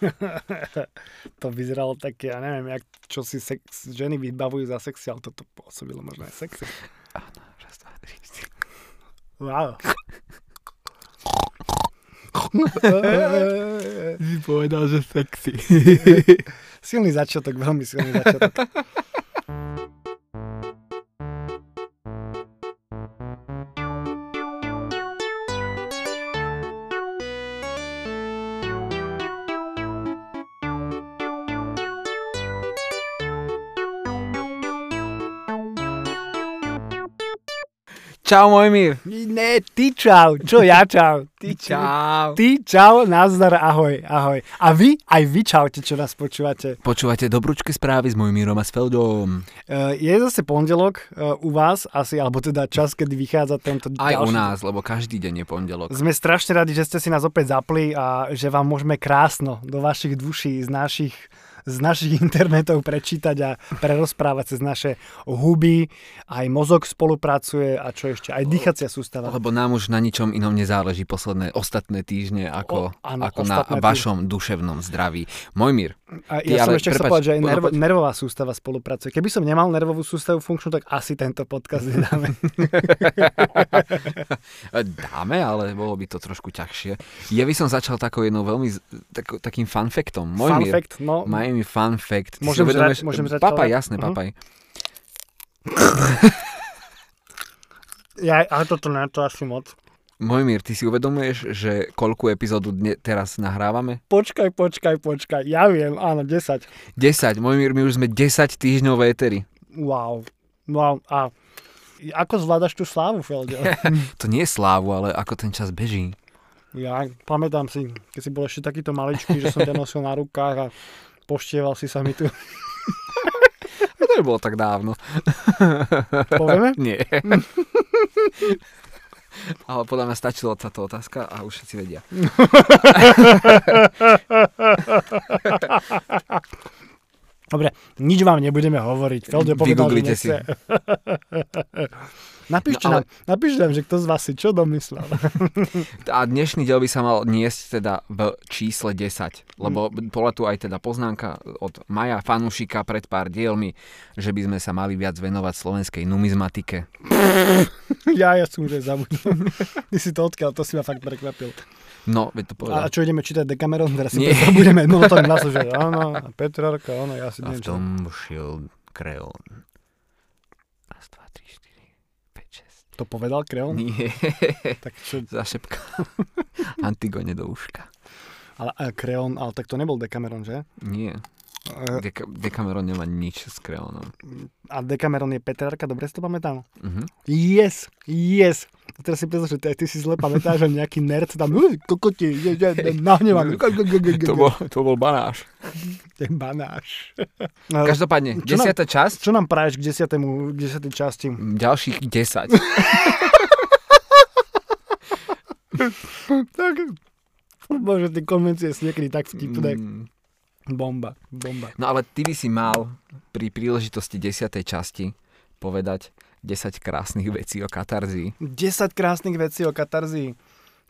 to vyzeralo také, ja neviem, jak, čo si sex, ženy vybavujú za sexy, ale toto pôsobilo možno aj sexy. Áno, raz, dva, tri. Wow. Si povedal, že sexy. silný začiatok, veľmi silný začiatok. Čau, môj mír. Ne, ty čau, čo ja čau. Ty Čau. Ty čau, nazdar, ahoj, ahoj. A vy, aj vy čaute, čo nás počúvate. Počúvate Dobrúčke správy s môjim Mírom a s Feldom. Uh, je zase pondelok uh, u vás asi, alebo teda čas, kedy vychádza tento Aj ďalší. u nás, lebo každý deň je pondelok. Sme strašne radi, že ste si nás opäť zapli a že vám môžeme krásno do vašich duší, z našich z našich internetov prečítať a prerozprávať cez naše huby. Aj mozog spolupracuje a čo ešte, aj dýchacia sústava. Lebo nám už na ničom inom nezáleží posledné ostatné týždne ako, O, áno, ako na ostatné vašom duševnom zdraví. Mojmír, A ja som ale ešte chcel povedať, že aj nervo, nervová sústava spolupracuje. Keby som nemal nervovú sústavu funkčnú, tak asi tento podcast nedáme. dáme, ale bolo by to trošku ťažšie. Ja by som začal takou jednou veľmi, tako, takým. Fun Mojmír, fact, no. Miami fun fact. Ty Môžem žrať- môžem žrať Papaj, čokolád? jasné, Mhm. papaj. Ja, ale toto ne, to asi moc. Mojmír, ty si uvedomuješ, že koľkú epizódu dne, teraz nahrávame? Počkaj, počkaj, počkaj. Ja viem, áno, 10. 10. Mojmír, my už sme 10 týždňov v éteri. Wow. Wow. A ako zvládaš tú slávu, Feldio? To nie je slávu, ale ako ten čas beží. Ja pamätám si, keď si bol ešte takýto maličký, že som ťa nosil na rukách a poštieval si sa mi tu. To nebolo tak dávno. Povieme? Nie. Ale podľa mňa stačila táto otázka a už všetci vedia. Dobre, nič vám nebudeme hovoriť. Feldio povedal, že si. Napíšte, No, nám, napíšte nám, že kto z vás si čo domyslel. A dnešný diel by sa mal niesť teda v čísle 10, lebo bola tu aj teda poznámka od Maja Fanušika pred pár dielmi, že by sme sa mali viac venovať slovenskej numizmatike. ja, ja som už aj zabudol. Ty si to odkiaľ, to si ma fakt prekvapil. No, veď to A povedal. čo ideme čítať Decameron? Teraz si Nie. to budeme monotón hlasu, že áno, a Petrarka, áno, ja si A v neviem čo. tom šiel kreón. Raz, dva, tri, štyri, päť, šesť. To povedal Kreon? Nie, Tak čo, zašepka. Antigone do uška. ale, ale Kreon, ale tak to nebol Decameron, že? Nie, Deka- Decameron nemá nič s kreónom. A Decameron je Petrarka, dobre si to pamätám? Mhm. Yes, yes. Teraz si predstav, že ty, ty si zle pamätáš, že nejaký nerd tam, "Uj, kokoti, je, je, je, nahnevaný. To bol, to bol banáš. Ten banáš. Každopádne, Čo nám- desiata časť, Čo nám praješ k desiatému, k desiatej časti? ďalších 10. Tak, bože, tie konvencie sú niekedy tak vtipné. Mm. Bomba, bomba. No ale ty by si mal pri príležitosti 10. časti povedať 10 krásnych vecí o katarzii. 10 krásnych vecí o katarzii.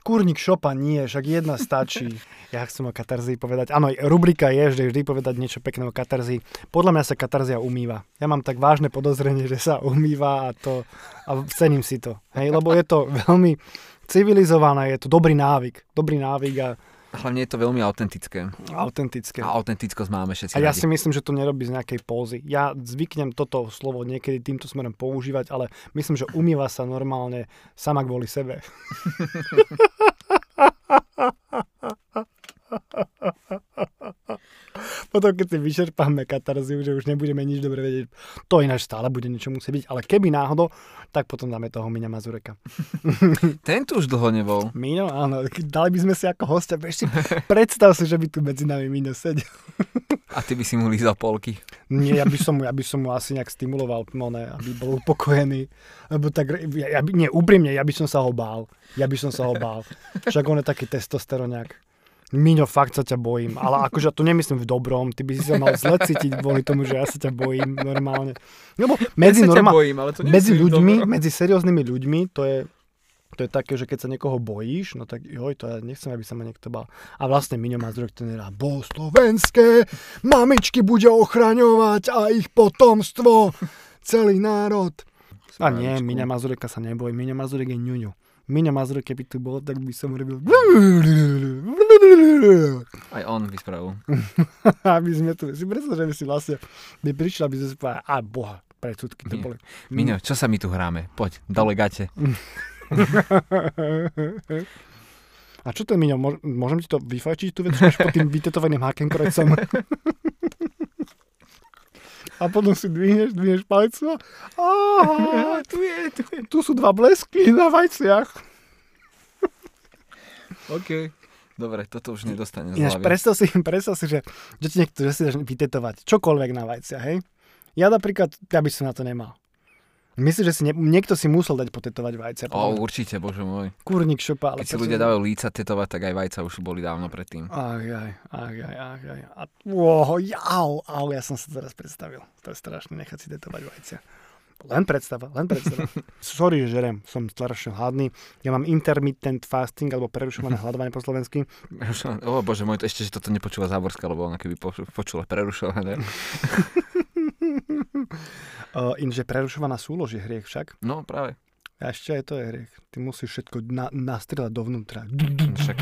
Kurník šopa nie, však jedna stačí. Ja chcem o katarzii povedať. Áno, rubrika je, že vždy povedať niečo pekné o katarzii. Podľa mňa sa katarzia umýva. Ja mám tak vážne podozrenie, že sa umýva a to a cením si to. Hej, lebo je to veľmi civilizované, je to dobrý návyk. Dobrý návyk a Hlavne je to veľmi autentické. autentické. A autentickosť máme všetci A ja radi. si myslím, že to nerobí z nejakej pózy. Ja zvyknem toto slovo niekedy týmto smerom používať, ale myslím, že umýva sa normálne sama kvôli sebe. Potom, keď si vyčerpáme katarziu, že už nebudeme nič dobre vedieť, to ináč stále bude niečo musieť byť, ale keby náhodou, tak potom dáme toho Miňa Mazureka. Ten tu už dlho nebol. Miňo, áno, dali by sme si ako hostia, vieš si, predstav si, že by tu medzi nami Miňo sedel. A ty by si mu lízal polky. Nie, ja by som, mu- ja by som mu asi nejak stimuloval, no ne, aby bol upokojený. Lebo tak, ja, ja by, nie, úprimne, ja by som sa ho bál. Ja by som sa ho bál. Však on je taký testosteroniak. Miňo, fakt sa ťa bojím. Ale akože to nemyslím v dobrom. Ty by si sa mal zle cítiť kvôli tomu, že ja sa ťa bojím normálne. Lebo medzi, ja norma- bojím, ale to medzi ľuďmi, dobro. medzi serióznymi ľuďmi, to je To je také, že keď sa niekoho bojíš, no tak joj, to ja nechcem, aby sa ma niekto bal. A vlastne Miňo Mazurek ten je bo slovenské, mamičky bude ochraňovať a ich potomstvo, celý národ. A nie. Miňa Mazureka sa neboj, Miňa Mazurek je ňuňu. Miňa Mazurek, keby tu bol, tak by som robil... Aj on vyspravil. aby sme tu, si predstav, že by si vlastne, by prišla, by sme si povedali, a boha, predsudky to boli. Miňo, čo sa my tu hráme? Poď, dole gate. A čo to je, Miňo, môž- môžem ti to vyfajčiť, tú vec, až pod tým vytetovaným hakenkrecom? A potom si dvihneš, dvihneš palicu a aha, tu je, tu je, tu sú dva blesky na vajciach. OK. Dobre, toto už nedostane z Ináč, predstav si, predstav si, že, že ti niekto, že si dáš vytetovať čokoľvek na vajcia, hej? Ja napríklad, ja by som na to nemal. Myslím, že si ne, niekto si musel dať potetovať vajcia. O, určite, bože môj. Kurník šopa, ale... Keď si ľudia dávajú líca tetovať, tak aj vajca už boli dávno predtým. Aj, aj, aj, aj, aj, aj. A, wow, au, au, ja som sa teraz predstavil. To je strašné nechať si tetovať vajcia. Len predstava, len predstava. Sorry, že žerem, som strašne hladný. Ja mám intermittent fasting, alebo prerušované hľadovanie po slovensky. O bože môj, ešte, že toto nepočúva Záborská, lebo ona keby po- počula prerušované. Uh, inže prerušovaná súlož je hriech však. No práve. A ešte aj to je hriech. Ty musíš všetko na, nastrieľať dovnútra. Však.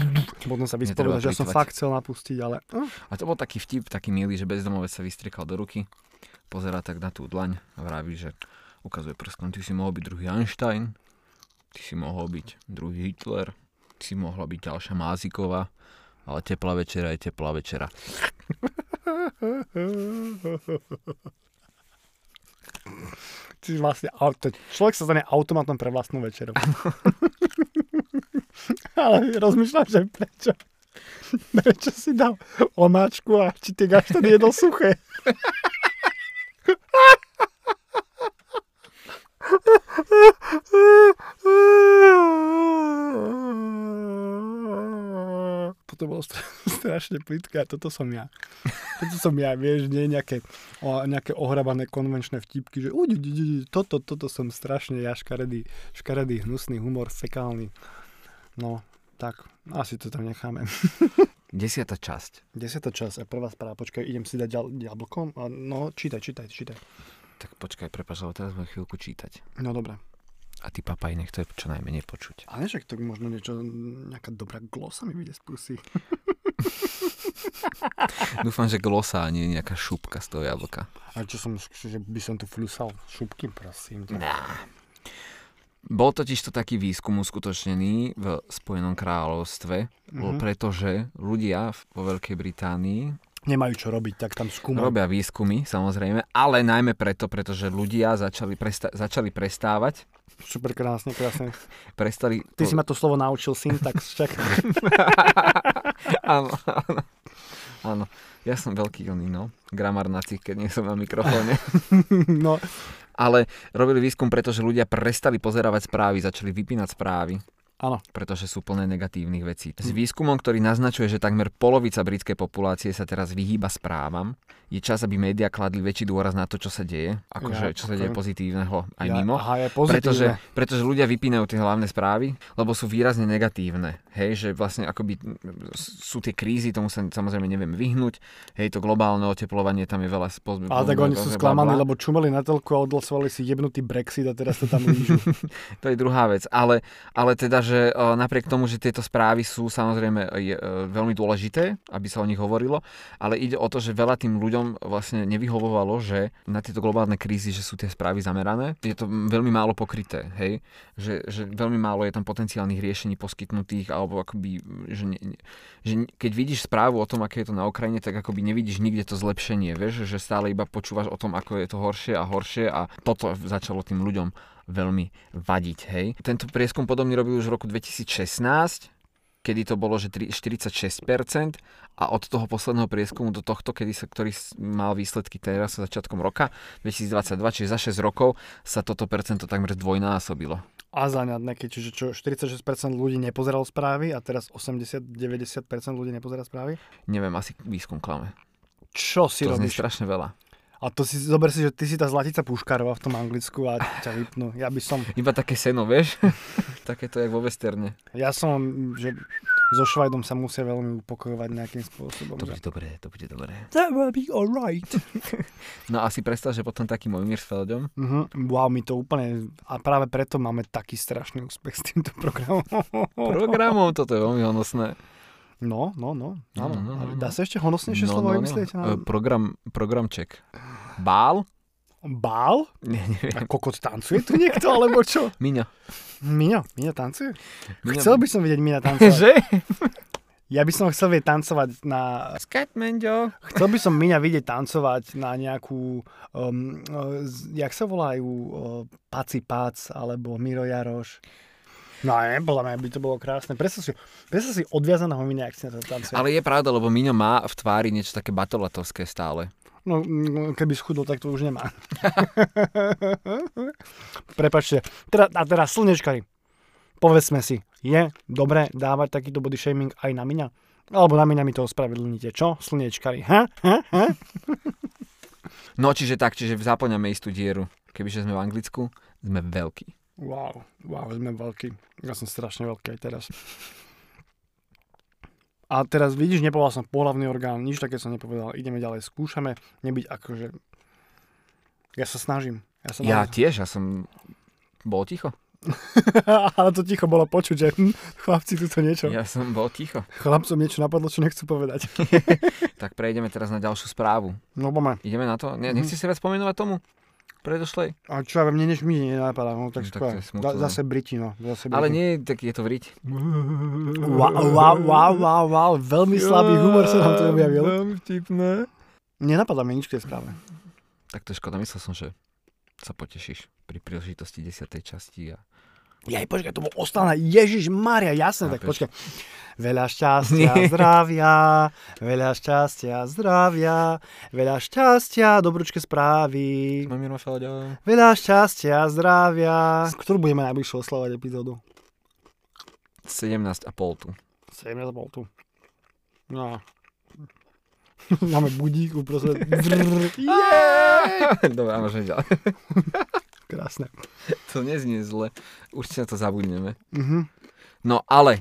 Potom sa vyspovedať, že som fakt chcel napustiť, ale... Uh, A to bol taký vtip, taký milý, že bezdomovec sa vystriekal do ruky, pozerá tak na tú dlaň a vraví, že ukazuje prstom, ty si mohol byť druhý Einstein, ty si mohol byť druhý Hitler, ty si mohla byť ďalšia Máziková, ale teplá večera je teplá večera. Čiže vlastne, človek sa stane automatom pre vlastnú večeru. Ale rozmýšľam, že prečo. Prečo si dal omáčku a či ty gaštany jedol suché. Toto bolo stra- strašne plitké a toto som ja. Toto som ja, vieš, nie nejaké, o, nejaké ohrabané konvenčné vtipky, že uď, uď, uď, toto, toto som strašne ja škaredý, škaredý, hnusný humor, fekálny. No, tak, asi to tam necháme. Desiata časť. Desiatá čas a prvá správa, počkaj, idem si dať jablkom. No, čítaj, čítaj, čítaj. Tak počkaj, prepáč, lebo teraz budem chvíľku čítať. No dobre. A ty papaj, nech to je čo najmenej počuť. Ale však to možno niečo, nejaká dobrá glosa mi vyjde z pusy. Dúfam, že glosa a nie nejaká šupka z toho jablka. A čo som, že by som tu flusal šupky, prosím. ťa. Bol totiž to taký výskum uskutočnený v Spojenom kráľovstve, Mhm. pretože ľudia vo Veľkej Británii Nemajú čo robiť, tak tam skúmajú. robia výskumy, samozrejme, ale najmä preto, pretože ľudia začali, presta- začali prestávať, Super krásne, krásne. prestali... Ty si ma to slovo naučil syntax, však. áno, áno, áno. Ja som veľký oný, no. Gramar nacik, keď nie som na mikrofóne. no, Ale robili výskum, pretože ľudia prestali pozerávať správy, začali vypínať správy. Áno. Pretože sú plné negatívnych vecí. S výskumom, ktorý naznačuje, že takmer polovica britskej populácie sa teraz vyhýba správam, je čas, aby médiá kladli väčší dôraz na to, čo sa deje, akože Ja, čo sa ok. deje pozitívneho aj ja, mimo. Aha, je Pretože, pozitívne. pretože ľudia vypínajú tie hlavné správy, lebo sú výrazne negatívne. Hej, že vlastne akoby sú tie krízy, tomu sa samozrejme nevieme vyhnúť. Hej, to globálne oteplovanie, tam je veľa spoz... Ale tak oni sú sklamaní, lebo čumeli na telku a odhlasovali si jebnutý Brexit a teraz to tam lížu. To je druhá vec. Ale, ale teda, že e, napriek tomu, že tieto správy sú samozrejme je, e, veľmi dôležité, aby sa o nich hovorilo, ale ide o to, že veľa tým ľuďom vlastne nevyhovovalo, že na tieto globálne krízy, že sú tie správy zamerané. Je to veľmi málo pokryté, hej? Že, že veľmi málo je tam potenciálnych riešení poskytnutých, alebo akoby, že, ne, že keď vidíš správu o tom, aké je to na Ukrajine, tak akoby nevidíš nikde to zlepšenie, vieš, že stále iba počúvaš o tom, ako je to horšie a horšie a toto začalo tým ľuďom veľmi vadiť, hej. Tento prieskum podobne robil už v roku 2016, kedy to bolo, že tri- 46% a od toho posledného prieskumu do tohto, kedy sa, ktorý mal výsledky teraz začiatkom roka 2022, čiže za 6 rokov sa toto percento takmer zdvojnásobilo. A zaňadné, keď čiže čo, 46% ľudí nepozeralo správy a teraz 80-90% ľudí nepozerá správy? Neviem, asi výskum klame. Čo si to robíš? strašne veľa. A to si, zober si, že ty si tá Zlatica Puškárová v tom Anglicku a ťa vypnú. Ja by som, Iba také seno, vieš? také to jak vo westerne. ja som, že so Švajdom sa musia veľmi upokojovať nejakým spôsobom. To že- bude dobré, to bude dobré. That will be alright. No a si predstav, že potom taký Mojmír s Feldom. Mhm, wow, my to úplne... A práve preto máme taký strašný úspech s týmto programom. Programom, toto je veľmi honosné. No, no, no. Áno. No, no, no, Ale no. Dá sa ešte honosnejšie slovo vymyslieť? E, Program, programček. Bál? Bál? Nie, A neviem. kokot tancuje tu niekto, alebo čo? Miňa. Miňa, Miňa tancuje? Miňa. Chcel by som vidieť Miňa tancovať. Že? Ja by som chcel vidieť tancovať na... Skatmanjo. Chcel by som Miňa vidieť tancovať na nejakú... Um, uh, jak sa volajú? Uh, Paci Pac alebo Miro Jaroš. No ne, podľa mňa by to bolo krásne. Predstav si, predstav si odviazaného Miňa, ak si na to tancuje. Ale je pravda, lebo Miňo má v tvári niečo také batolatovské stále. No, mm, keby schudol, tak to už nemá. Prepačte. Teda, a teraz slnečkari. Povedzme si, je dobré dávať takýto body shaming aj na miňa? Alebo na miňa mi to ospravedlníte. Čo? Slnečkari. Ha? Ha? Ha? No čiže tak, čiže zaplňame istú dieru. Kebyže sme v Anglicku, sme veľkí. Wow, wow, sme veľkí. Ja som strašne veľký aj teraz. A teraz vidíš, nepovedal som pohlavný orgán, nič také som nepovedal. Ideme ďalej, skúšame nebyť akože... Ja sa snažím. Ja, sa Ja naozaj- tiež, ja som bol ticho. Ale to ticho bolo počuť, že hm, chlapci tuto niečo. Ja som bol ticho. Chlapcom niečo napadlo, čo nechcú povedať. Tak prejdeme teraz na ďalšiu správu. No poďme. Ideme na to? Ne, nechci si viac spomenovať tomu? Predošlej? A čo ja mne než mi nenapadá. No, tak, No, tak to smutné. Da- zase Briti, no. Zase Briti. Ale nie, tak je to vriť. Wow, wow, wow, wow, wow, veľmi slabý humor sa nám tu objavil. Veľmi vtipné. Nenapadá mi nič k tej správe. Tak to je škoda, myslel som, že sa potešíš pri príležitosti 10. časti. A... Jaj, počkaj, to bol ostatné. Ježiš Maria, jasné, tak počkaj. Veľa šťastia, zdravia, veľa šťastia, zdravia, veľa šťastia, dobručké správy, veľa šťastia, zdravia. Ktorú budeme najbližšie oslavovať epizódu? 17 a pol tu. 7 bol tu. No. Máme budík uprostred. Dobre, môžeme ďalej. Krásne. To neznie zle. Určite na to zabudneme. Mhm. No ale,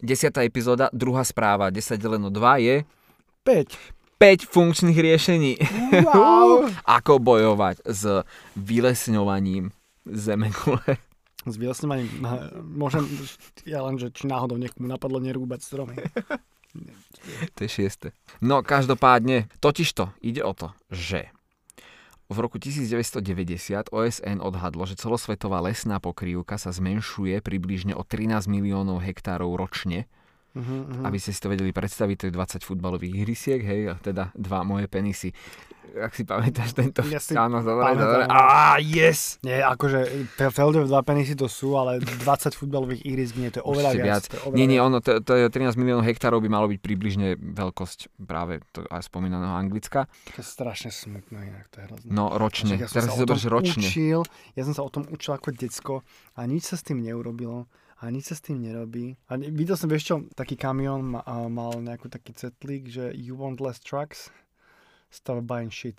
desiatá epizóda, druhá správa, 10 deleno 2 je 5. 5 funkčných riešení. Wow. Ako bojovať s vylesňovaním zemegule. S vyjasňovaním. Môžem, ja len, že či náhodou niekomu napadlo nerúbať stromy. To je šieste. No každopádne, totižto ide o to, že v roku 1990 OSN odhadlo, že celosvetová lesná pokrývka sa zmenšuje približne o 13 miliónov hektárov ročne. Uh-huh, uh-huh. Aby ste si to vedeli predstaviť, to je 20 futbalových ihrisiek, hej, a teda dva moje penisy. Ak si pamätáš tento... Ja si Áno, dobre, dobre. Á, yes! Nie, akože Fe- Feldové dva penisy to sú, ale 20 futbalových irisk nie, to je oveľa Určite viac. viac. To je oveľa Nie, nie, ono, to, to je 13 miliónov hektárov by malo byť približne veľkosť práve to aj spomínaného Anglicka. To je strašne smutné inak, to je hrozné. No ročne. Ja Teraz si o zober, tom že ročne. Učil, ja som sa o tom učil ako decko a nič sa s tým neurobilo a nič sa s tým nerobí. A videl som, vieš čo, taký kamión ma, a mal nejaký taký cetlík, že you want less trucks? Stop buying shit.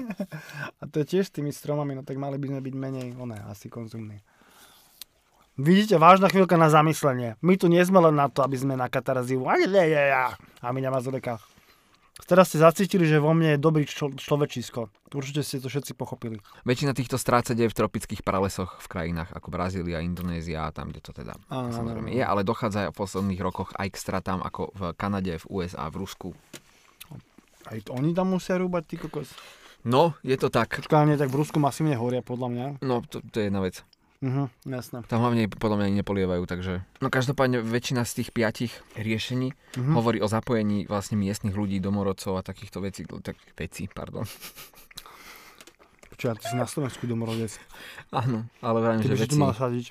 a to je tiež s tými stromami, no tak mali by sme byť menej, oné, asi konzumní. Vidíte, vážna chvíľka na zamyslenie. My tu nie sme len na to, aby sme na katarzívu. A my Mazureka. Teraz ste zacítili, že vo mne je dobrý člo- človečisko. Určite ste to všetci pochopili. Väčšina týchto strát sa deje v tropických pralesoch v krajinách ako Brazília, Indonézia a tam, kde to teda Áno, samozrejme áno. je, ale dochádza v posledných rokoch aj k stratám ako v Kanade, v USA, v Rusku. Aj to oni tam musia rúbať, ty kokos. No, je to tak. Počkaj, nie, tak v Rusku masívne horia, podľa mňa. No, to, to je jedna vec. Mhm, jasné. Tam hlavne podľa mňa ani nepolievajú, takže... No každopádne väčšina z tých piatich riešení Mhm. hovorí o zapojení vlastne miestnych ľudí, domorodcov a takýchto vecí, tak, vecí, pardon. Počkaj, ty si na Slovensku domorodec. Áno, ale vravím, Ty že veci, tu mal sadiť.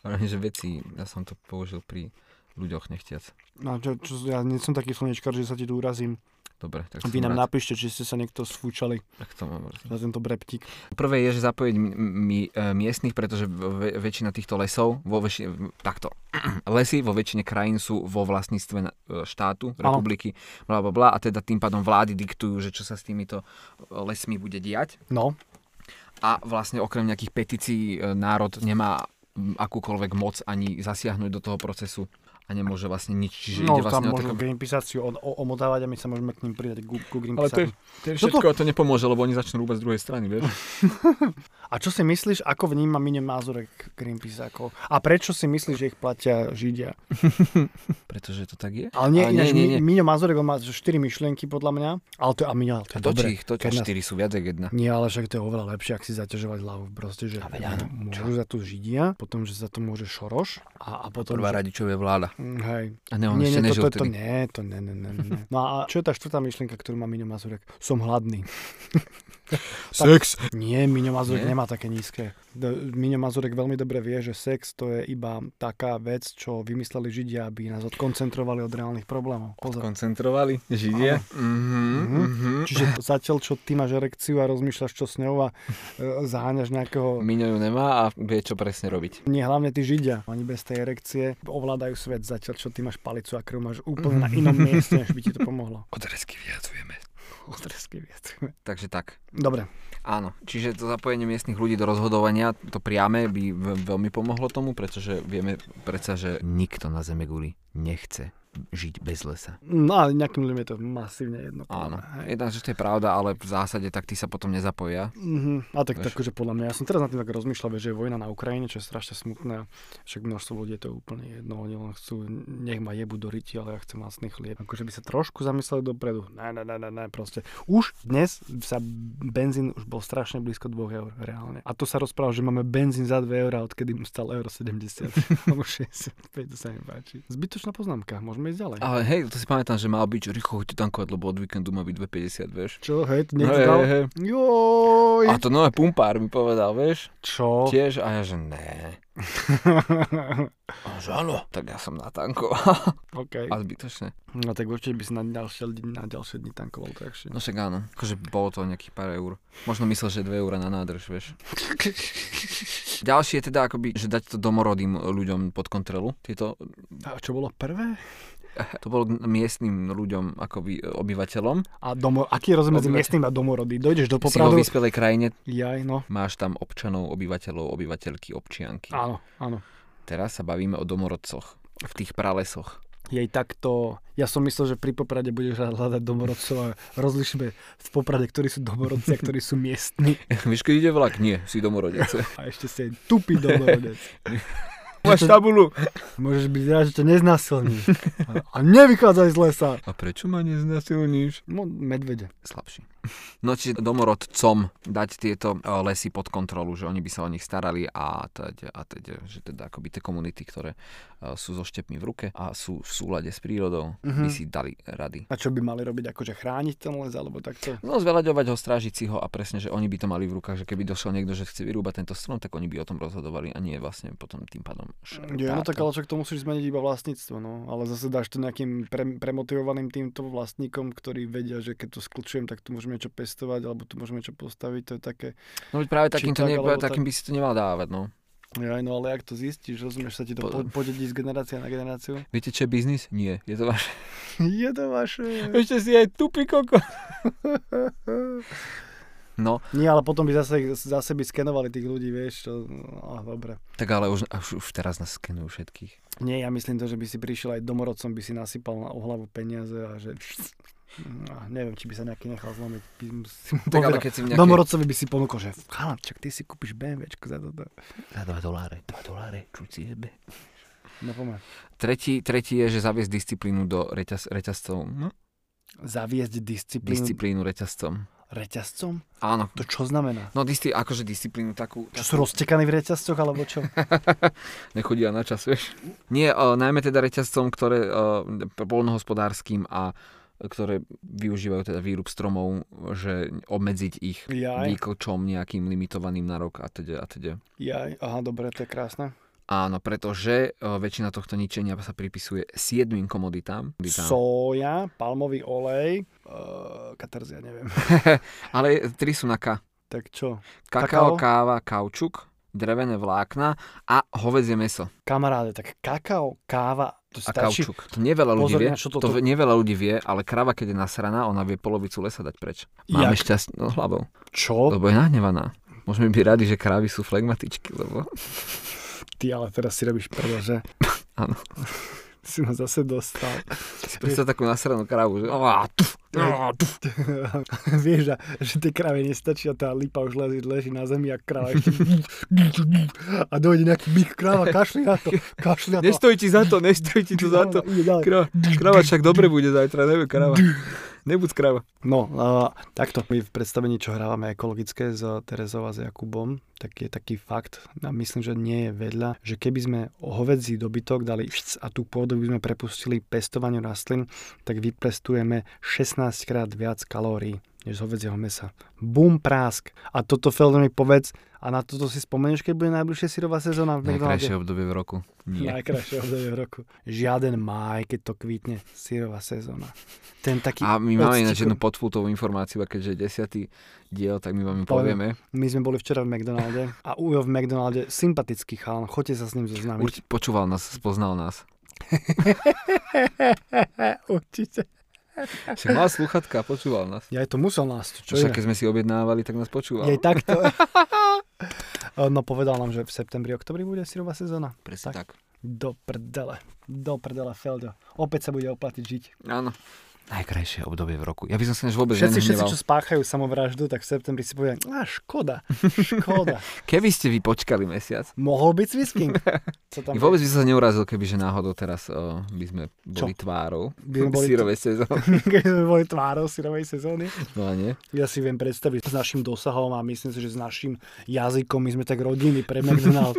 vravím, že veci, ja som to použil pri ľuďoch nechtiac. No, čo, čo, ja nie som taký slnečkar, že sa ti tu urazím. Dobre, tak Vy nám rád. napíšte, či ste sa niekto sfúčali Tak to mám rád. za tento breptík. Prvé je, že zapojiť mi, mi, e, miestnych, pretože väčšina týchto lesov, vo väčšine, v- takto, lesy vo väčšine krajín sú vo vlastníctve na- e, štátu, republiky, bla bla bla, a teda tým pádom vlády diktujú, že čo sa s týmito e, lesmi bude diať. No, A vlastne okrem nejakých petícií národ nemá akúkoľvek moc ani zasiahnuť do toho procesu a nemôže vlastne nič. Čiže no ide tam vlastne o môžu také... Greenpeace o, o, omotávať a my sa môžeme k ním pridať ku, ku Ale to to je No všetko, a to nepomôže, lebo oni začnú rúbať z druhej strany, vieš? A čo si myslíš, ako vníma Mine Mazurek Greenpeace? Ako? A prečo si myslíš, že ich platia Židia? Pretože to tak je? Ale nie, Ale ináč, nie, nie, nie. Miňo Mazurek on má 4 myšlienky podľa mňa. Ale to, a ale to A je to, dobre. či ich, to, čo nás- štyri sú viac jak jedna. Nie, ale však to je oveľa lepšie, ak si zaťažovať hlavu. Proste, že A áno, môžu za to Židia, potom, že za to môže Šoroš a, a potom, Prvá že... radičovia vláda. Mm, Hej. A ne, on nie, ešte nie, to, to, to, nie, to nie, nie, nie, nie. No a čo je tá štvrtá myšlienka, ktorú má Miňo Mazurek? Som hladný. Sex. Nie, Miňo Mazurek Nie? nemá také nízke. Miňo Mazurek veľmi dobre vie, že sex to je iba taká vec, čo vymysleli Židia, aby nás odkoncentrovali od reálnych problémov. Pozor. Koncentrovali Židia. Mhm, Mhm. mhm. Čiže zatiaľ, čo ty máš erekciu a rozmýšľaš, čo s ňou a e, zaháňaš nejakého... Miňo ju nemá a vie, čo presne robiť. Nie, hlavne tí Židia. Oni bez tej erekcie ovládajú svet zatiaľ, čo ty máš palicu a krv máš úplne na inom mieste, než by ti to pomohlo. Odrezky vyjadzujeme. Odrezky viac. Takže tak. Dobre. Áno, čiže to zapojenie miestnych ľudí do rozhodovania, to priame by veľmi pomohlo tomu, pretože vieme predsa, že nikto na Zeme guli nechce žiť bez lesa. No ale nejakým ľuďom je to masívne jedno. Áno, jedna, že to je pravda, ale v zásade tak tí sa potom nezapoja. Mhm. A tak, tak, že podľa mňa, ja som teraz na tým tak rozmýšľal, že je vojna na Ukrajine, čo je strašne smutné. Však množstvo ľudí je to úplne jedno, oni len chcú, nech ma jebu do ryti, ale ja chcem vlastný chlieb. Akože by sa trošku zamysleli dopredu. Ne, ne, ne, ne, ne, proste. Už dnes sa benzín už bol strašne blízko 2 eur, reálne. A to sa rozprával, že máme benzín za 2 eurá, odkedy stal euro 70. Alebo 65, to sa mi páči. Zbytočná poznámka, môžeme ísť ďalej. Ale hej, to si pamätám, že mal byť, že rýchlo choďte tankovať, lebo od víkendu má byť 2,50, vieš. Čo, hej, to niekto Hej, dal? hej. Joj. A to nové pumpár mi povedal, vieš. Čo? Tiež a ja, že ne. A že áno. Tak ja som natankoval. OK. A zbytočne. No tak určite by si na ďalšie, na ďalšie dni tankoval drahšie. No však áno. Akože bolo to nejakých pár eur. Možno myslel, že 2 eurá na nádrž, vieš. Ďalšie je teda akoby, že dať to domorodým ľuďom pod kontrolu. Tieto, A čo bolo prvé? To bolo miestnym ľuďom, akoby obyvateľom. A domo, aký je rozdiel medzi miestnym a domorodý? Dojdeš do Si vo Popradu? vyspelej krajine, Jaj, no. máš tam občanov, obyvateľov, obyvateľky, občianky. Áno, áno. Teraz sa bavíme o domorodcoch. V tých pralesoch. Jej takto... Ja som myslel, že pri Poprade budeš hľadať domorodcov a rozlišíme v Poprade, ktorí sú domorodci a ktorí sú miestni. Vieš, keď ide vlak? Nie, si domorodec. A ešte si aj tupý domorodec. Máš to- tabulu. Môžeš byť rád, že ťa neznasilní. A- A nevychádzaj z lesa. A prečo ma neznasilníš? No, medvede. Slabší. No čiže domorodcom dať tieto eh, lesy pod kontrolu, že oni by sa o nich starali a teď, a teď, že teda akoby tie komunity, ktoré eh, sú so štepmi v ruke a sú v súlade s prírodou, Mhm. by si dali rady. A čo by mali robiť? Akože chrániť ten les, alebo takto? No zveľaďovať ho, strážiť si ho a presne, že oni by to mali v rukách, že keby došiel niekto, že chce vyrúbať tento strom, tak oni by o tom rozhodovali a nie vlastne potom tým pádom Je, no tak ale však to musíš zmeniť iba vlastníctvo, no. Ale zase dáš to nejakým pre, premotivovaným týmto vlastníkom, ktorí vedia, že keď to sklčujem, tak tu môžeme niečo pestovať, alebo tu môžeme niečo postaviť, to je také... No práve či takýmto, tak, nie, alebo takým by si to nemal dávať, no. Ja, no ale ak to zistíš, rozumieš, sa ti to Po- po, podedí z generácie na generáciu? Viete, čo je biznis? Nie, je to vaše. je to vaše. Ešte si aj tupý koko. No, Nie, ale potom by zase, zase by skenovali tých ľudí, vieš, čo... No, dobre. tak ale už, už, už teraz nás skenujú všetkých. Nie, ja myslím to, že by si prišiel aj domorodcom, by si nasypal na hlavu peniaze a že... No, neviem, či by sa nejaký nechal zlomiť. By si mu Tak ale keď si v nejakej... Domorodcovi by si ponúkol, že chalan, čak ty si kúpiš BMWčko za toto. Za 2 doláre, 2 doláre, čuť si jebe. No poďme. Tretí, tretí je, že zaviesť disciplínu do reťaz, reťazcov. No? Zaviesť disciplínu Disciplínu reťazcom. reťazcom? Áno. To čo znamená? No disci, akože disciplínu takú... Čo sú roztekaní v reťazcoch, alebo čo? Nechodia na čas, vieš. Nie, o, najmä teda reťazcom, ktoré o, poľnohospodárským a ktoré využívajú teda výrub stromov, že obmedziť ich Jaj, výkočom nejakým limitovaným na rok a teda a teda. jaj, aha, dobre, to je krásne. Áno, pretože e, väčšina tohto ničenia sa pripisuje siedmým komoditám. Soja, palmový olej, uh, katarzia, neviem. Ale tri sú na K. Tak čo? Kakao, Kakao? káva, kaučuk, drevené vlákna a hovedzie meso. Kamaráde, tak kakao, káva, to A stačí. kaučuk. To neveľa ľudí Pozor vie. čo To toto- neveľa ľudí vie, ale krava, keď je nasraná, ona vie polovicu lesa dať preč. Máme Jak? šťastnú hlavou, Čo? lebo je nahnevaná. Môžeme byť radi, že krávy sú flegmatičky, lebo... Ty ale teraz si robíš prvo, že? Áno. si ma zase dostal. Predstav takú nasranú krávu, že... Á, tuf. Vieš, že tej kráve nestačí a tá lipa už leží, leží na zemi a kráva ešte a dojde nejaký bych kráva, kašli na to, kašli na to. Nestoj ti za to, nestoj ti tu za to. Kráva, kráva však dobre bude zajtra, neviem, kráva. Nebuď kráva. No, uh, takto. My v predstavení, čo hrávame ekologické s Terezou a s Jakubom, tak je taký fakt, a myslím, že nie je vedľa, že keby sme hovedzí dobytok dali a tú pôdu by sme prepustili pestovaniu rastlín, tak vypestujeme 16 krát viac kalórií než z hovedzieho mesa. Bum, prásk. A toto, Felder, mi povedz, a na toto si spomenieš, keď bude najbližšia syrová sezóna v McDonalde? Najkrajšie obdobie v roku. Nie. Najkrajšie obdobie v roku. Žiaden máj, keď to kvítne, syrová sezóna. Ten taký A my máme ináč jednu podfútovú informáciu, a keďže je desiatý diel, tak my vám povieme. My sme boli včera v McDonalde a Ujo v McDonalde, sympatický chalan, choďte sa s ním zoznámiť. Určite počúval nás, spoznal nás. Určite. Však mal sluchatka a počúval nás. Ja aj to musel nás, čo Však iné. keď sme si objednávali, tak nás počúval. Je takto. no povedal nám, že v septembri, oktobri bude syrová sezóna. Presne tak. Do prdele. Do prdele, Feldo. Opäť sa bude oplatiť žiť. Áno. Najkrajšie obdobie v roku. Ja by som sa než vôbec Všetci, všetci, čo spáchajú samovraždu, tak v septembri si povedia, a škoda, škoda. Keby ste vy počkali mesiac, Mohol byť Swisking. Tam vôbec by som sa neurazil, keby že náhodou teraz o, by sme boli tvárou By sme boli sírovej sezóny. keď sme boli tvárou syrovej sezóny. No a nie? Ja si viem predstaviť s našim dosahom a myslím si, že s našim jazykom my sme tak rodiny pre McDonald.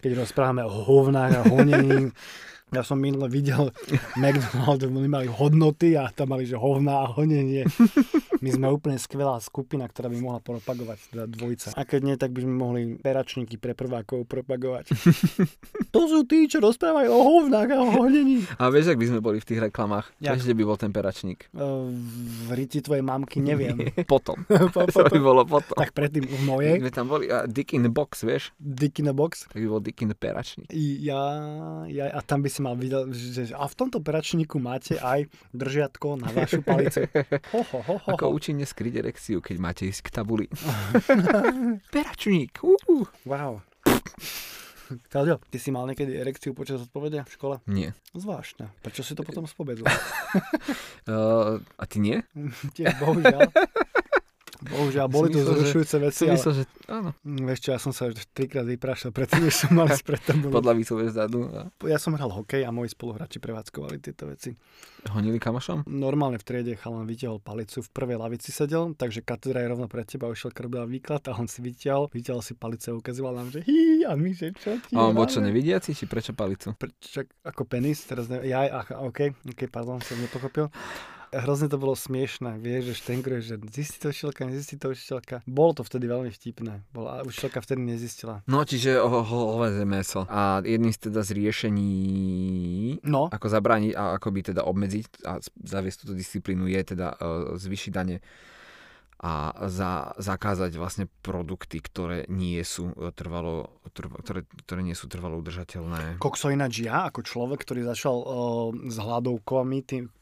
Keď rozprávame o hovnách a honení. Ja som minule videl McDonald, oni mali hodnoty a tam mali, že hovná a honenie. My sme úplne skvelá skupina, ktorá by mohla propagovať, teda dvojica. A keď nie, tak by sme mohli peračníky pre prvákov propagovať. To sú tí, čo rozprávajú o hovnách a o honení. A vieš, ak by sme boli v tých reklamách? Jak? Kde by bol ten peračník? V riti tvojej mamky neviem. Potom. Po- To by potom- bolo potom. tak predtým v My mojej, sme tam boli, a Dick in the box, vieš? Dick in the Box, Tak by bol Dick in the peračník. Ja, ja, a tam by si mal vidieť, že a v tomto peračníku máte aj držiatko na vašu palicu. Ho, ho, ho, ho, Ako účinne skryť erekciu, keď máte ísť k tabuli. Peračník. Uh. Wow. Kaldio, ty si mal niekedy erekciu počas odpovede v škole? Nie. Zvláštne. Prečo si to potom spobedil? Uh, a ty nie? Tiež, bohužiaľ. Bohužiaľ, boli to myslel, zrušujúce veci, Som ale... myslel, že áno. Mm, Vieš čo, ja som sa už trikrát vyprašal, predtým, než som mal pred tabulu. Pod lavicou vzadu. A Ja som hral hokej a moji spoluhráči prevádzkovali tieto veci. honili kamošom? Normálne v triede chalan vytiahol palicu, v prvej lavici sedel, takže katedra je rovno pred teba, ušiel robila výklad a on si vytiahol, vytiahol si palice a ukazoval nám, že hí, a my, že čo ti A on bol čo, nevidiaci, či prečo palicu? Prečo, ako penis, teraz ne, ja, ach, OK, OK, pardon, som nepochopil. Hrozne to bolo smiešné, vieš, že štengruje, že zistí to učiteľka, nezistí to učiteľka. Bolo to vtedy veľmi vtipné, bola, a učiteľka vtedy nezistila. No, čiže o, ho, hovedzie meso. A jedným z teda z riešení, No, ako zabrániť a ako by teda obmedziť a zaviesť túto disciplínu je teda uh, zvyšiť dane a za, zakázať vlastne produkty, ktoré nie sú e, trvalo, trva, ktoré, ktoré nie sú trvalo udržateľné. Kokso ináč ja, ako človek, ktorý začal uh, s hladovkami, tým,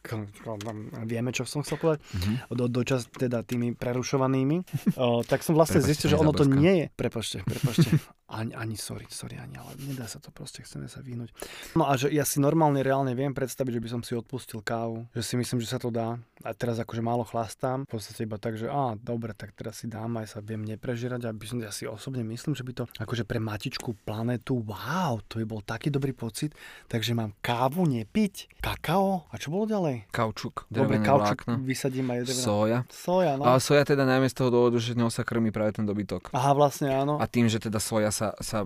vieme, čo som chcel povedať, Mhm. do, dočas teda tými prerušovanými, uh, tak som vlastne Prepačte, zistil, že ono to nie je. Prepačte, prepačte. Ani, ani sorry, sorry, ani, ale nedá sa to proste, chceme sa vyhnúť. No a že ja si normálne, reálne viem predstaviť, že by som si odpustil kávu, že si myslím, že sa to dá. A teraz akože málo chlastám, v podstate iba tak, že á, dobre, tak teraz si dám, aj sa viem neprežírať, aby som, ja si osobne myslím, že by to akože pre matičku planetu, wow, to by bol taký dobrý pocit, takže mám kávu nepiť, kakao, a čo bolo ďalej? Kaučuk, Dobre, kaučuk vlákno, vysadím aj drevená. soja. Soja, no. A soja teda najmä z toho dôvodu, že ňou sa krmí práve ten dobytok. Aha, vlastne áno. A tým, že teda soja sa sa, sa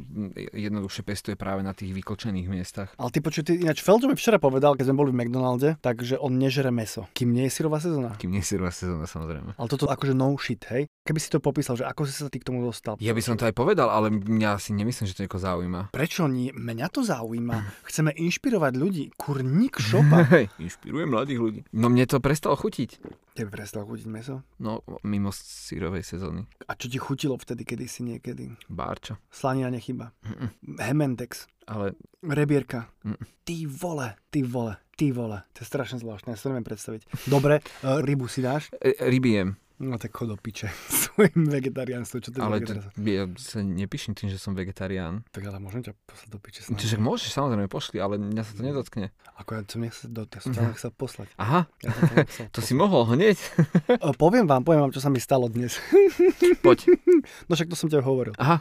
jednoduchšie pestuje práve na tých vykočených miestach. Ale ty počuj, ty, ináč Feldo mi včera povedal, keď sme boli v McDonalde, takže on nežere meso, kým nie je syrová sezóna. Kým nie je sírová sezóna, samozrejme. Ale toto akože no shit, hej? Keby si to popísal, že ako si sa ty k tomu dostal. Ja by som to aj povedal, ale mňa si nemyslím, že to niekoho zaujíma. Prečo nie? Mňa to zaujíma. Chceme inšpirovať ľudí. Kurník šopa. Hej, inšpiruje mladých ľudí. No mne to prestalo chutiť. Tebe prestal chutiť meso? No, mimo sírovej sezóny. A čo ti chutilo vtedy, kedy si niekedy? Bárča. Slanina nechyba. Mm-mm. Hemendex. Ale Rebierka. Mm. Ty vole, ty vole, ty vole. To je strašne zvláštne, ja si to neviem predstaviť. Dobre, uh, rybu si dáš? e, ryby jem. No tak chod do piče. Svojim vegetariánstvom, čo to Ale to, vegetariánstvo? ja sa nepíšim tým, že som vegetarián. Tak ale môžem ťa poslať do piče. Čiže môžeš, samozrejme, pošli, ale mňa sa to nedotkne. Ako ja som nechcel, do, ja som ťa chcel poslať. Aha, Ja nechcel to si mohol hneď. poslať. E, poviem vám, poviem vám, čo sa mi stalo dnes. Poď. No však to som ťa hovoril. Aha.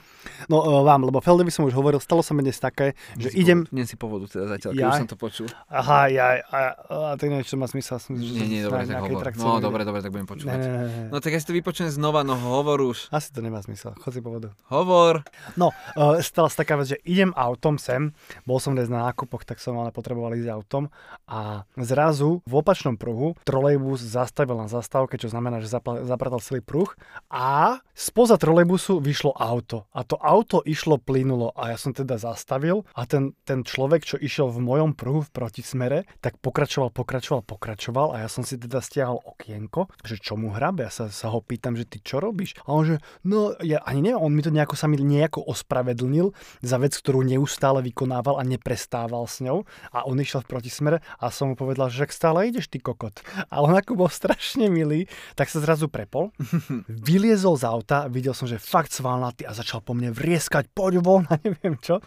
No e, vám, lebo Feldovi som už hovoril, stalo sa mi dnes také, že si idem... Po, si povodu teda zatiaľ, Jaj. už som to počul. Aha, ja, a, a to niečo má zmysel. Som, že Nie, nie, dobre, tak hovor. No, dobre, dobre, tak budem počúvať. ne, ne, ne. No tak ja si to vypočujem znova, no hovor už. Asi to nemá zmysel. Chod si povodu. Hovor. No, uh, stala sa taká vec, že idem autom sem, bol som dnes na nákupoch, tak som ale potreboval ísť autom a zrazu v opačnom pruhu trolejbus zastavil na zastávke, čo znamená, že zapla- zapratal celý pruh a spoza trolejbusu vyšlo auto a to auto išlo plynulo a ja som teda zastavil a ten, ten človek, čo išiel v mojom pruhu v protismere, tak pokračoval, pokračoval, pokračoval a ja som si teda stiahol okienko, že čo mu hrabe, ja sa, sa ho pýtam, že ty čo robíš? A on že, no ja ani neviem, on mi to nejako sa mi nejako ospravedlnil za vec, ktorú neustále vykonával a neprestával s ňou a on išiel v protismere a som mu povedal, že stále ideš ty kokot. Ale on ako bol strašne milý, tak sa zrazu prepol, vyliezol z auta, videl som, že fakt svalnatý a začal po mne vrieskať, poď von a neviem čo.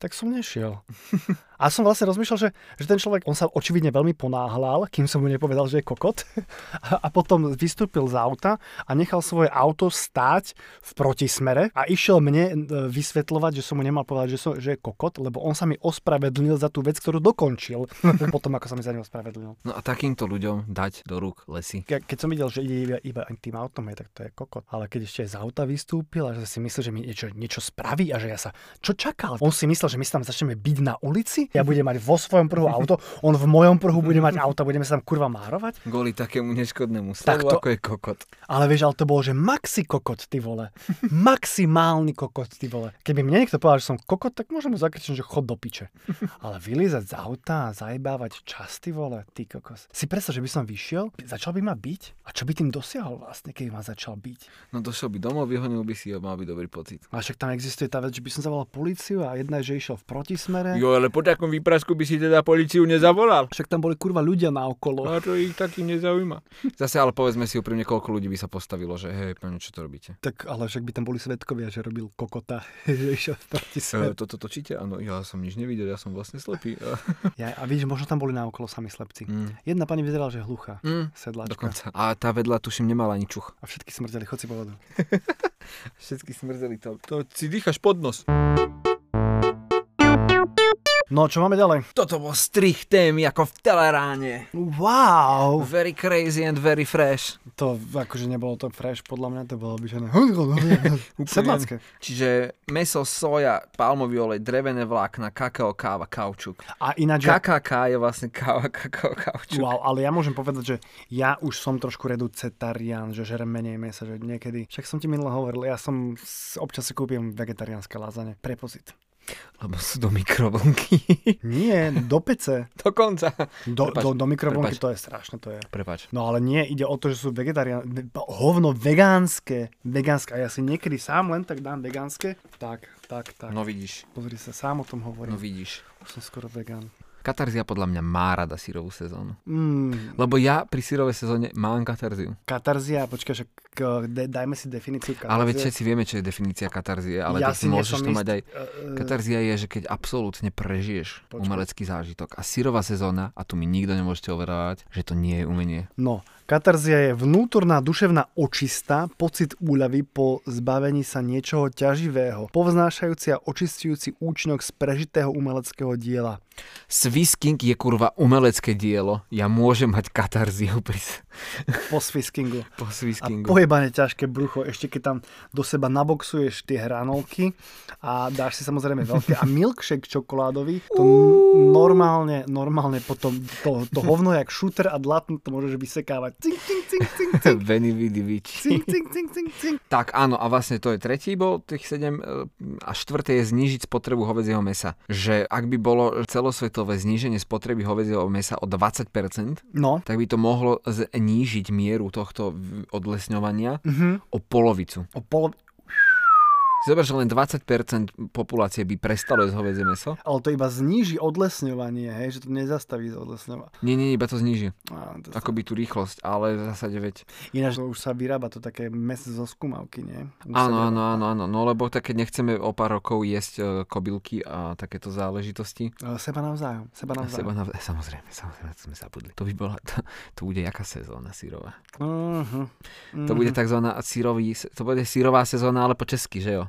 Tak som nešiel. A som vlastne rozmýšľal, že, že ten človek, on sa očividne veľmi ponáhľal, kým som mu nepovedal, že je kokot. A, a potom vystúpil z auta a nechal svoje auto stáť v protismere a išiel mne e, vysvetľovať, že som mu nemal povedať, že, som, že je kokot, lebo on sa mi ospravedlnil za tú vec, ktorú dokončil. potom, ako sa mi za ňu ospravedlnil. No a takýmto ľuďom dať do rúk lesy. Ke, keď som videl, že ide iba, iba tým autom, je, tak to je kokot. Ale keď ešte z auta vystúpil a že si myslel, že mi niečo, niečo spraví a že ja sa... Čo čakal? On si myslel, že my sa tam začneme byť na ulici? Ja budem mať vo svojom pruhu auto, on v mojom pruhu bude mať auto, budeme sa tam kurva márovať? Kvôli takému neškodnému slovu, to- ako je kokot. Ale vieš, ale to bolo, že maxi kokot, ty vole. Maximálny kokot, ty vole. Keby mne niekto povedal, že som kokot, tak môžeme zakričať, že chod do piče. Ale vylízať z auta a zajebávať čas, ty vole, ty kokos. Si predstav, že by som vyšiel, začal by ma byť? A čo by tým dosiahol vlastne, keby ma začal byť? No došiel by domov, vyhonil by si a mal by dobrý pocit. A však tam existuje tá vec, že by som zavolal policiu a jedna je, že išiel v protismere. Jo, ale po takom výprasku by si teda policiu nezavolal. Však tam boli kurva ľudia na okolo. A to ich takým nezaujíma. Zase ale povedzme si úprimne, koľko ľudí by sa postavilo, že hej, pane, čo to robíte? Tak ale však by tam boli svetkovia, že robil kokota, že išiel v protismere. E, toto točíte? Áno, ja som nič nevidel, ja som vlastne slepý. Ja, a vidíš, možno tam boli na okolo sami slepci. Mm. Jedna pani vyzerala, že hluchá. Mm. Sedláčka. Dokonca. A tá vedľa, tuším, nemala ani čuch. A všetky smrdeli, chod si po vodu. Všetky smrzeli to. To si dýchaš pod nos. No, čo máme ďalej? Toto bol strich témy ako v Teleráne. Wow! Very crazy and very fresh. To akože nebolo to fresh, podľa mňa to bolo obyčajné. Sedlácké. Čiže meso, soja, palmový olej, drevené vlákna, kakao, káva, kaučuk. A ináč, KKK je vlastne káva, kakao, kaučuk. wow, ale ja môžem povedať, že ja už som trošku reducetarián, že žerem menej mesa, že niekedy. Však som ti minule hovoril, ja som občas si kúpim vegetariánske lázane. Prepozit. Lebo sú do mikrovlnky. Nie, do pece. Dokonca. Do, Prepač, do, do mikrovlnky prepač. to je strašné, to je. Prepač. No ale nie, ide o to, že sú vegetarián, hovno vegánske, vegánske. A ja si niekedy sám len tak dám vegánske. Tak, tak, tak. No vidíš, Pozri sa, sám o tom no hovorím. vidíš. Už som skoro vegán. Katarzia podľa mňa má rada sírovú sezónu. Mm, Lebo ja pri sírovej sezóne mám katarziu. katarzia, počkaj, eh, de, dajme si definíciu katarzie. Ale veď všetci vieme, čo je definícia katarzie, ale ja si môžeš to mať aj... Eh, Katarzia je, že keď absolútne prežiješ Počkaj. umelecký zážitok. A sírová sezóna, a tu mi nikto nemôžete overovať, že to nie je umenie. No, Katarzia je vnútorná duševná očista, pocit úľavy po zbavení sa niečoho ťaživého, povznášajúci a očistujúci účinok z prežitého umeleckého diela. Swisking je kurva umelecké dielo. Ja môžem mať katarziu pri... Po swiskingu. po A pojebane ťažké brucho, ešte keď tam do seba naboxuješ tie hranolky a dáš si samozrejme veľké a milkshake čokoládový, to normálne, normálne potom to, to hovno jak šúter a dlatn to môžeš vysekávať. Cink, cink, cink, cink, cink, Veni vidi vici. cink, cink, cink, cink, cink. Tak áno, a vlastne to je tretí bol, tých 7 a štvrté je znížiť spotrebu hovedzieho mesa. Že ak by bolo celosvetové zníženie spotreby hovedzieho mesa o 20%, No, tak by to mohlo znížiť mieru tohto v- odlesňovania mhm. o polovicu. o polo... Si zober, že len 20% populácie by prestalo jesť hovedzie meso? Ale to iba zníži odlesňovanie, hej, že to nezastaví odlesňovanie. Nie, nie, iba to zníži. Á, to- Akoby tú rýchlosť, ale v zásade veď... Ináč už sa vyrába to také meso zo skúmavky, nie? Už Áno, áno, áno, áno. No lebo tak keď nechceme o pár rokov jesť e, kobylky a takéto záležitosti. Ale Seba navzájom, seba navzájom. seba nav- samozrejme, samozrejme, to sme zabudli. To by bola, to, to bude jaká sezóna sírová. Mhm. To bude Mhm. tzv. sírový, to bude sírová sezóna, ale po česky, že jo?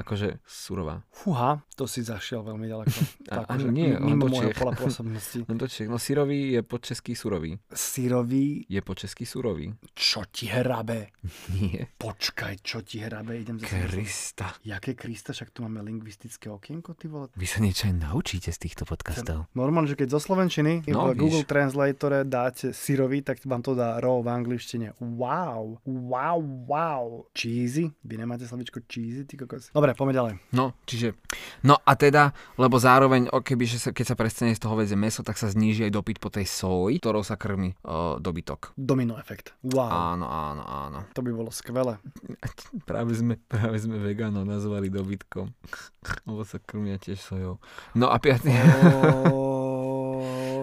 Akože surová. Fúha, to si zašiel veľmi ďaleko. Tak, ani nie, mimo do môjho pola pôsobnosti. Len to Čech. No sírový je po česky surový. Syrový, Je po česky surový. čo ti hrabe? Nie. Počkaj, čo ti hrabe? Idem zase. Krista. Jaké Krista, však tu máme lingvistické okienko, ty vole. Vy sa niečo aj naučíte z týchto podcastov. Normálne, že keď zo Slovenčiny No, v Google. Translatore dáte syrový, tak vám to dá raw v angličtine. Wow, wow, wow. Cheesy? Vy nemáte slovičko cheesy, ty kokos. Dobre, poďme ďalej. No, čiže... No a teda, lebo zároveň, keby, že sa, keď sa prestane z toho vedzie meso, tak sa zníži aj dopyt po tej soji, ktorou sa krmi o, dobytok. Domino efekt. Wow, Áno, áno, áno. to by bolo skvelé. Práve sme, práve sme vegánov nazvali dobytkom. Lebo sa krmia tiež sojou. No a piatý... Oh.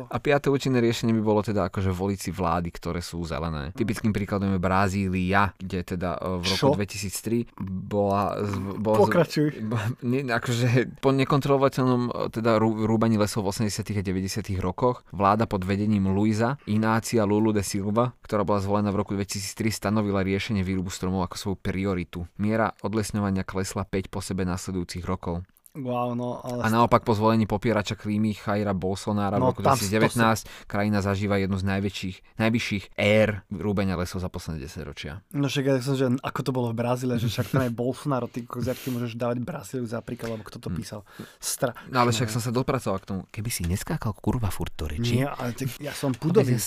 A piaté účinné riešenie by bolo teda akože voliť si vlády, ktoré sú zelené. Typickým príkladom je Brazília, kde teda e, v roku Čo? 2003 bola... bola Pokračuj. Nie, akože po nekontrolovateľnom e, teda rú- rúbaní lesov v 80. a 90. rokoch vláda pod vedením Luisa Inácia Lulu de Silva, ktorá bola zvolená v roku 2003, stanovila riešenie výrubu stromov ako svoju prioritu. Miera odlesňovania klesla 5 po sebe nasledujúcich rokov. Wow, no, ale... A naopak po zvolení popierača klímy Jaira Bolsonára No, v roku tam 2019 krajina zažíva jednu z najväčších, najvyšších ér rúbenia lesov za posledné 10 ročia. No však ja som, že ako to bolo v Brazílii, že však ten aj Bolsonaro, ty kokos, jak ty môžeš dávať Brazíliu za príklad, lebo kto to písal. Stra... No ale však som sa dopracoval k tomu. Keby si neskákal kurva furt do reči. Nie, ale tak ja som Pudový.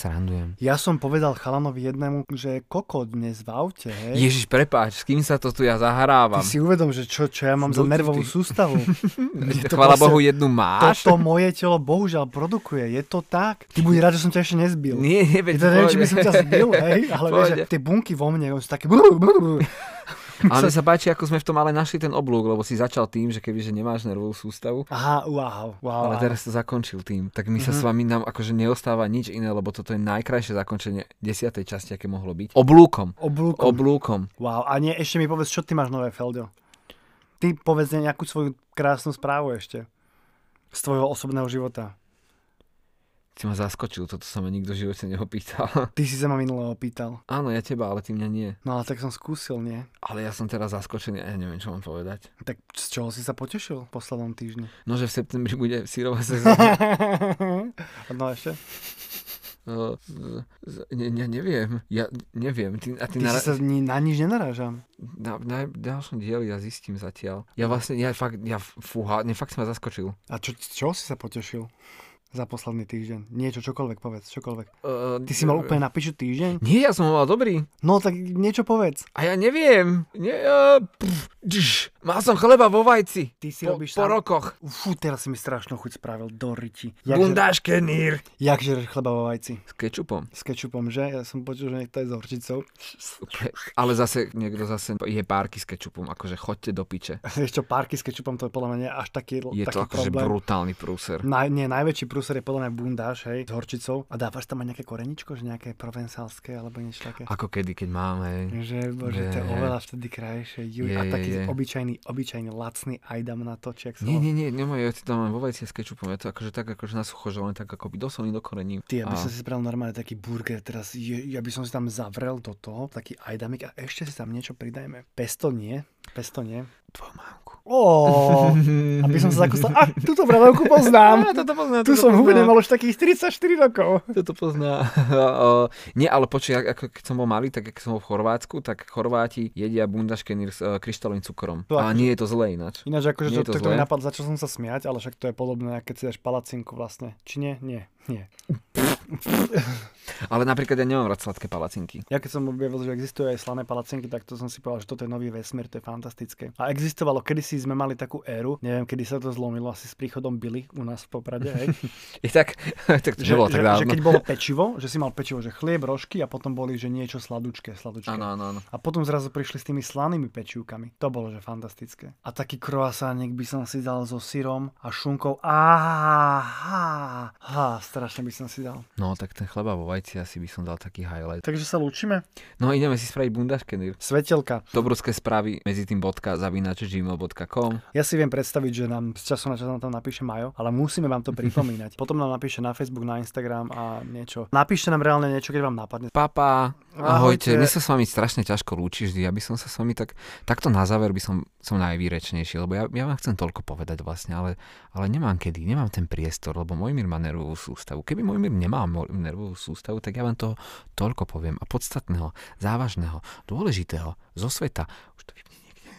Ja som povedal chalanovi jednému, že je koko dnes v aute, hej. Ježiš, prepáč, s kým sa to tu ja zahrávam? Ty si uvedom, že čo, čo ja mám za nervovú sústavu. Je to Chvala proste- Bohu, jednu máš? Toto moje telo bohužiaľ produkuje, je to tak? Ty buď rád, že som ťa ešte nezbil. Nie, nie, veď Ja teda neviem, či by som ťa zbil, hej, ale vieš, tie bunky vo mne, sú také... Ale sa páči, ako sme v tom ale našli ten oblúk, lebo si začal tým, že kebyže nemáš nervovú sústavu, Aha, wow, wow. ale teraz to zakončil tým. Tak mi sa Mhm. s vami nám akože neostáva nič iné, lebo toto je najkrajšie zakončenie desiatej časti, aké mohlo byť. Oblúkom. Oblúkom. Oblúkom. Wow, a nie, ešte mi povedz, čo ty máš nové, Feldo? Ty povedz nejakú svoju krásnu správu ešte. Z tvojho osobného života. Si ma zaskočil, toto sa ma nikto v živote neopýtal. Ty si sa ma minulého pýtal. Áno, ja teba, ale ty mňa nie. No ale tak som skúsil, nie? Ale ja som teraz zaskočený a ja neviem, čo mám povedať. Tak z čoho si sa potešil v poslednom týždni? No, že v septembri bude sírová sezóna. no ešte? Uh, ne, ne, neviem. Ja neviem. Ty, a ty, Ty na, si sa na nič nenarážam. na, na, ďalšom dieli ja zistím zatiaľ. Ja vlastne, ja fakt, ja fúha, ne, fakt si ma zaskočil. A čo, čoho si sa potešil? Za posledný týždeň. Niečo, čokoľvek, povedz, čokoľvek. Uh, Ty si mal úplne na piču týždeň? Nie, ja som ho mal dobrý. No tak niečo povedz. A ja neviem. Nie, uh, pff, dž, mal som chleba vo vajci. Ty si Po, robíš po sám- rokoch. Fú, teraz si mi strašnú chuť spravil do riti. Jak, žer, Bundáške nír. jak žereš chleba vo vajci? S kečupom. S kečupom, že? Ja som počul, že niekto je s horčicou. Ale zase, niekto zase je párky s kečupom, akože chodte do piče. Ešte párky s kečupom, to je podľa mňa až taký, Je taký to akože problém. brutálny prúser. Naj, nie, najväčší prúser kusor je podľa mňa bundáš, hej, s horčicou a dávaš tam aj nejaké koreničko, že nejaké provencálske alebo niečo také. Ako kedy, keď máme. Že, bože, to je Je. oveľa vtedy krajšie. Juj, Je, a je, taký je. obyčajný, obyčajný, lacný ajdam na to, či Nie, nie, nie, nemoj, ja ti tam len vo vajci s kečupom, je to akože tak akože na sucho, že len tak do soli, do korení. Ty, aby A- som si spravil normálne taký burger, teraz je, ja by som si tam zavrel do toho, taký ajdamik a ešte si tam niečo pridajme. Pesto nie, pesto nie. Mamku. Ó, aby som sa zakusal, a túto bradavku poznám. Á, toto pozná, Tu toto som pozná. mal už takých 34 rokov. Toto pozná. O, nie, ale počuj, ak- ako keď som bol malý, tak keď som bol v Chorvátsku, tak Chorváti jedia bundaškeny s e, kryštálovým cukrom. To A nie je to zlé ináč. Ináč akože Nie to, to to, mi napadlo, začal som sa smiať, ale však to je podobné, keď si dáš palacinku vlastne. Či nie? Nie. Nie. Ale napríklad ja nemám rád sladké palacinky. Ja keď som objavil, že existujú aj slané palacinky, tak to som si povedal, že toto je nový vesmír, to je fantastické. A existovalo, kedysi sme mali takú éru, neviem, kedy sa to zlomilo, asi s príchodom Billy u nás v Poprade, hej. Je tak, tak to že, nebolo že, tak že dávno. keď bolo pečivo, že si mal pečivo, že chlieb, rožky a potom boli, že niečo sladučké, sladučké. Áno, áno, áno. A potom zrazu prišli s tými slanými pečivkami. To bolo, že fantastické. A taký croissánik by som si dal so syrom a šunkou. Áha, ha, strašne by som si dal. No, tak ten chleba vo vajci asi by som dal taký highlight. Takže sa lúčime. No, ideme si spraviť bundaškeny. Svetelka. Dobruské správy medzi tým bodka zavinač gmail.com Ja si viem predstaviť, že nám z času na čas nám tam napíše Majo, ale musíme vám to pripomínať. Potom nám napíše na Facebook, na Instagram a niečo. Napíšte nám reálne niečo, keď vám napadne. Papa, Ahojte. ahojte. Mne sa s vami strašne ťažko lúči vždy. Ja by som sa s vami tak, takto na záver by som, som najvýrečnejší, lebo ja, ja vám chcem toľko povedať vlastne, ale, ale nemám kedy, nemám ten priestor, lebo Mojmír má nervovú sústavu. Keby Mojmír mo- nervovú sústavu, tak ja vám toho toľko poviem a podstatného, závažného, dôležitého zo sveta. Už to vypne niekde.